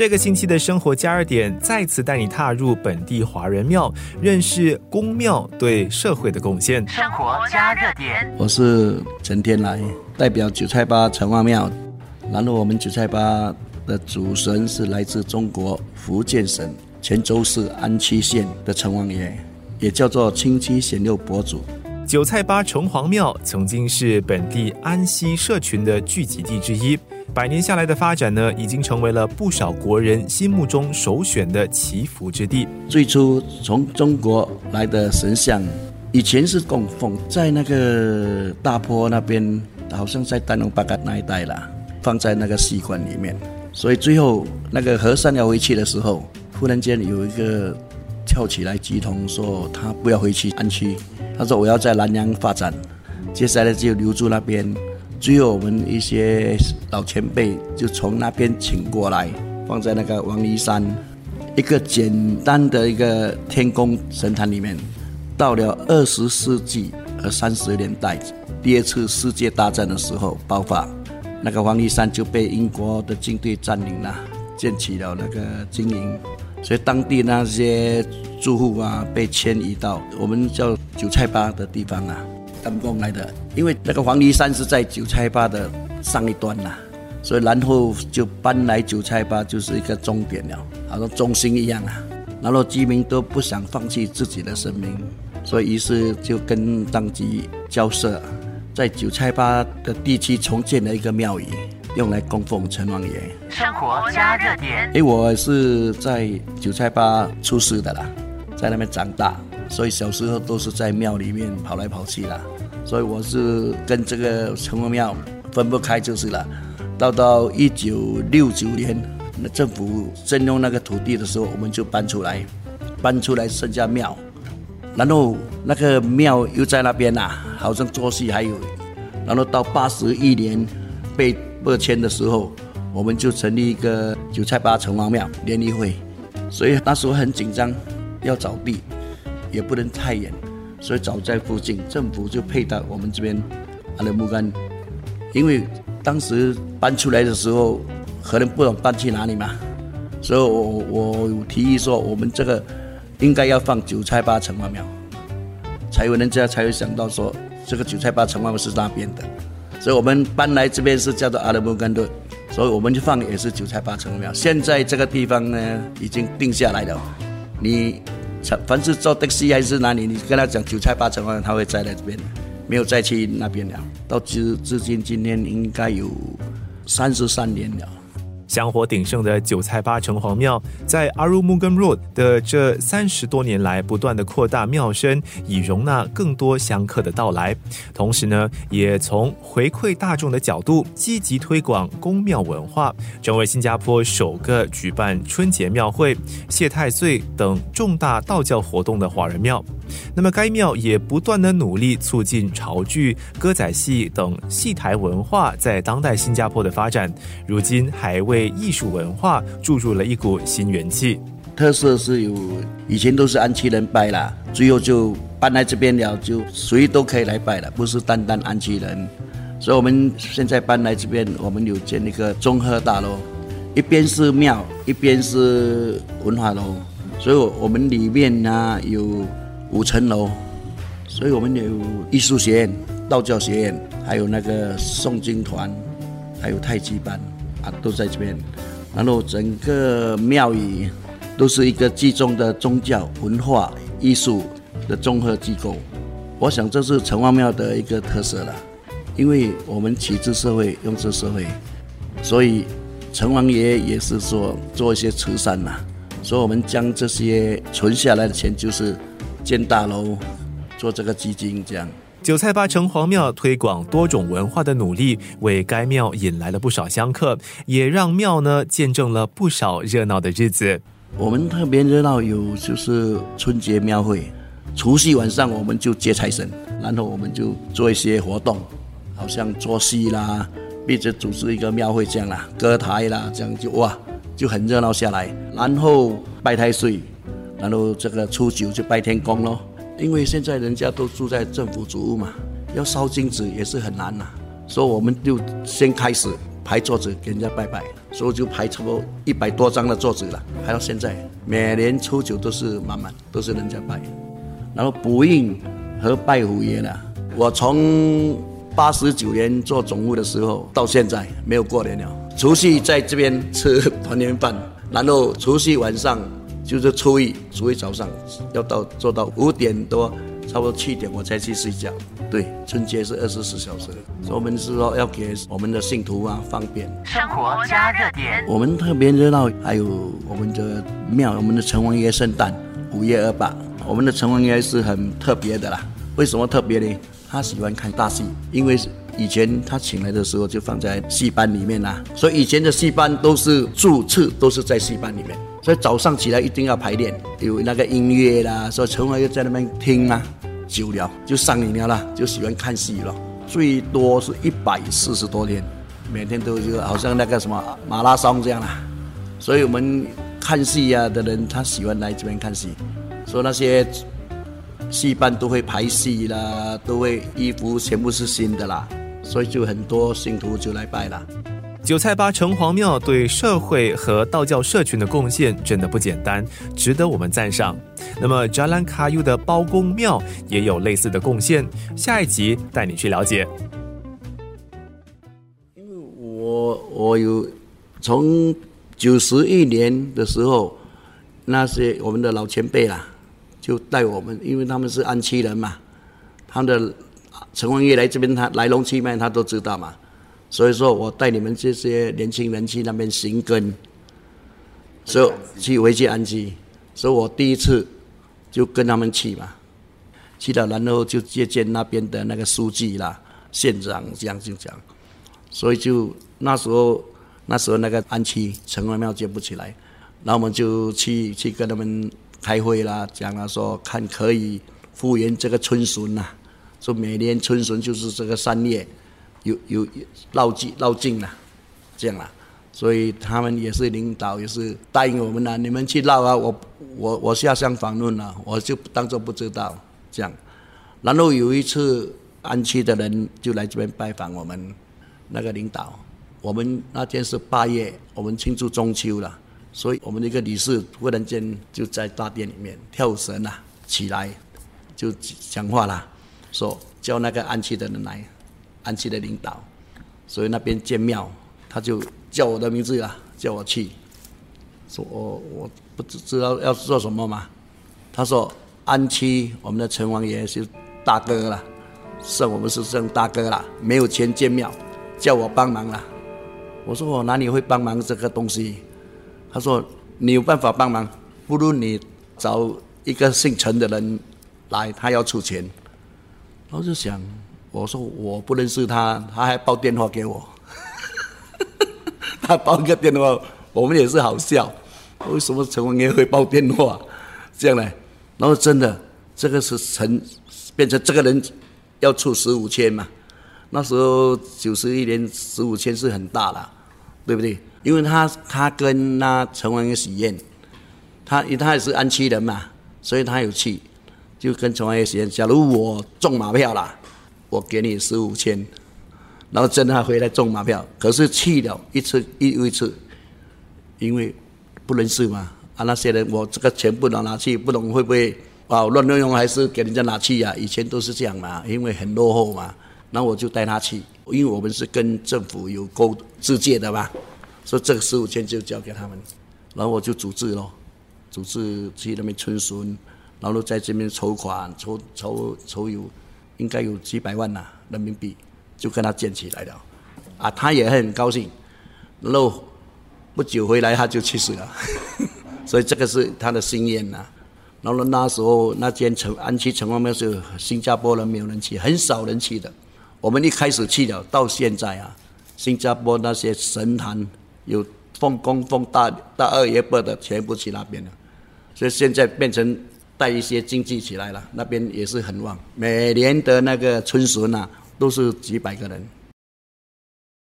这个星期的生活加热点再次带你踏入本地华人庙，认识公庙对社会的贡献。生活加热点，我是陈天来，代表九菜八城隍庙。然后我们九菜八的主神是来自中国福建省泉州市安溪县的城隍爷，也叫做清七显六博主。九菜八城隍庙曾经是本地安溪社群的聚集地之一，百年下来的发展呢，已经成为了不少国人心目中首选的祈福之地。最初从中国来的神像，以前是供奉在那个大坡那边，好像在丹龙巴嘎那一带啦，放在那个戏馆里面。所以最后那个和尚要回去的时候，忽然间有一个跳起来鸡同说他不要回去安区。他说：“我要在南阳发展，接下来就留住那边。最后我们一些老前辈就从那边请过来，放在那个王梨山一个简单的一个天宫神坛里面。到了二十世纪和三十年代，第二次世界大战的时候爆发，那个王梨山就被英国的军队占领了，建起了那个经营。”所以当地那些住户啊，被迁移到我们叫韭菜八的地方啊，他们过来的。因为那个黄泥山是在九寨坝的上一端呐，所以然后就搬来九寨坝，就是一个终点了，好像中心一样啊。然后居民都不想放弃自己的生命，所以于是就跟当局交涉，在九寨坝的地区重建了一个庙宇。用来供奉城王爷。生活加热点。哎，我是在九寨坝出世的啦，在那边长大，所以小时候都是在庙里面跑来跑去啦，所以我是跟这个城隍庙分不开就是了。到到一九六九年，那政府征用那个土地的时候，我们就搬出来，搬出来剩下庙，然后那个庙又在那边呐，好像做戏还有，然后到八十一年被。不迁的时候，我们就成立一个九菜八城隍庙联谊会，所以那时候很紧张，要找地，也不能太远，所以找在附近，政府就配到我们这边阿勒木干，因为当时搬出来的时候，可能不懂搬去哪里嘛，所以我我提议说，我们这个应该要放九菜八城隍庙，才有人家才会想到说，这个九菜八城隍庙是那边的。所以我们搬来这边是叫做阿拉木干顿，所以我们就放也是九菜八城庙。现在这个地方呢已经定下来了，你凡是坐的士还是哪里，你跟他讲韭菜八成，他会栽在这边，没有再去那边了。到至至今今天应该有三十三年了。香火鼎盛的九菜八城隍庙，在阿鲁木根路的这三十多年来，不断的扩大庙身，以容纳更多香客的到来。同时呢，也从回馈大众的角度，积极推广宫庙文化，成为新加坡首个举办春节庙会、谢太岁等重大道教活动的华人庙。那么，该庙也不断的努力促进潮剧、歌仔戏等戏台文化在当代新加坡的发展。如今，还为艺术文化注入了一股新元气。特色是有以前都是安溪人拜啦，最后就搬来这边了，就谁都可以来拜了，不是单单安溪人。所以我们现在搬来这边，我们有建一个综合大楼，一边是庙，一边是文化楼，所以我们里面呢有。五层楼，所以我们有艺术学院、道教学院，还有那个诵经团，还有太极班啊，都在这边。然后整个庙宇都是一个集中的宗教、文化、艺术的综合机构。我想这是城隍庙的一个特色了，因为我们启智社会、用智社会，所以城隍爷也是说做一些慈善嘛，所以我们将这些存下来的钱就是。建大楼，做这个基金，这样。九菜八城隍庙推广多种文化的努力，为该庙引来了不少香客，也让庙呢见证了不少热闹的日子。我们特别热闹有就是春节庙会，除夕晚上我们就接财神，然后我们就做一些活动，好像做戏啦，一直组织一个庙会这样啦，歌台啦，这样就哇就很热闹下来。然后拜太岁。然后这个初九就拜天公咯，因为现在人家都住在政府主屋嘛，要烧金纸也是很难呐，所以我们就先开始排桌子给人家拜拜，所以就排差不多一百多张的桌子了，排到现在，每年初九都是满满，都是人家拜。然后补运和拜虎爷呢，我从八十九年做总务的时候到现在没有过年了。除夕在这边吃团圆饭，然后除夕晚上就是初一，初一早上要到做到五点多。差不多七点我才去睡觉。对，春节是二十四小时，所以我们是说要给我们的信徒啊方便。生活加热点，我们特别热闹，还有我们的庙，我们的城隍爷圣诞五月二八，我们的城隍爷是很特别的啦。为什么特别呢？他喜欢看大戏，因为以前他请来的时候就放在戏班里面啦，所以以前的戏班都是住处都是在戏班里面，所以早上起来一定要排练，有那个音乐啦，所以城隍爷在那边听嘛。久了就上瘾了啦，就喜欢看戏了。最多是一百四十多天，每天都就好像那个什么马拉松这样啦。所以我们看戏呀的人，他喜欢来这边看戏。说那些戏班都会排戏啦，都会衣服全部是新的啦，所以就很多信徒就来拜了。韭菜八城隍庙对社会和道教社群的贡献真的不简单，值得我们赞赏。那么，Jalan Kayu 的包公庙也有类似的贡献。下一集带你去了解。因为我我有从九十一年的时候，那些我们的老前辈啦，就带我们，因为他们是安溪人嘛，他们的城隍爷来这边，他来龙去脉他都知道嘛。所以说我带你们这些年轻人去那边寻根，所以去回去安居，所以我第一次就跟他们去嘛，去了然后就接见那边的那个书记啦、县长这样就讲，所以就那时候那时候那个安区城隍庙建不起来，然后我们就去去跟他们开会啦，讲了说看可以复原这个春笋呐，说每年春笋就是这个三月。有有绕境绕境了，这样啦，所以他们也是领导，也是答应我们了。你们去绕啊，我我我下乡访问了，我就当做不知道这样。然后有一次安区的人就来这边拜访我们那个领导，我们那天是八月，我们庆祝中秋了，所以我们的一个理事忽然间就在大殿里面跳绳啊，起来就讲话啦，说叫那个安区的人来。安溪的领导，所以那边建庙，他就叫我的名字啊，叫我去，说我我不知知道要做什么嘛。他说安溪我们的城隍爷是大哥了，算我们是算大哥了，没有钱建庙，叫我帮忙了。我说我哪里会帮忙这个东西？他说你有办法帮忙，不如你找一个姓陈的人来，他要出钱。我就想。我说我不认识他，他还报电话给我，他报个电话，我们也是好笑。为什么陈文英会报电话？这样呢？然后真的，这个是陈变成这个人要出十五千嘛？那时候九十一年十五千是很大了，对不对？因为他他跟那陈文爷许愿，他因为他也是安溪人嘛，所以他有去，就跟陈文爷许愿，假如我中马票了。我给你十五千，然后真的回来中马票，可是去了一次又一次，因为不认识嘛，啊那些人我这个钱不能拿去，不懂会不会啊乱乱用还是给人家拿去呀？以前都是这样嘛，因为很落后嘛，然后我就带他去，因为我们是跟政府有沟自借的嘛，所以这个十五千就交给他们，然后我就组织咯，组织去那边春笋，然后在这边筹款筹筹筹有。应该有几百万呐人民币，就跟他建起来了，啊，他也很高兴，然后不久回来他就去世了，所以这个是他的心愿呐。然后那时候那间城安区城隍庙是新加坡人没有人去，很少人去的。我们一开始去了，到现在啊，新加坡那些神坛有奉公奉大大二爷伯的，全部去那边了，所以现在变成。带一些经济起来了，那边也是很旺。每年的那个春笋呐，都是几百个人。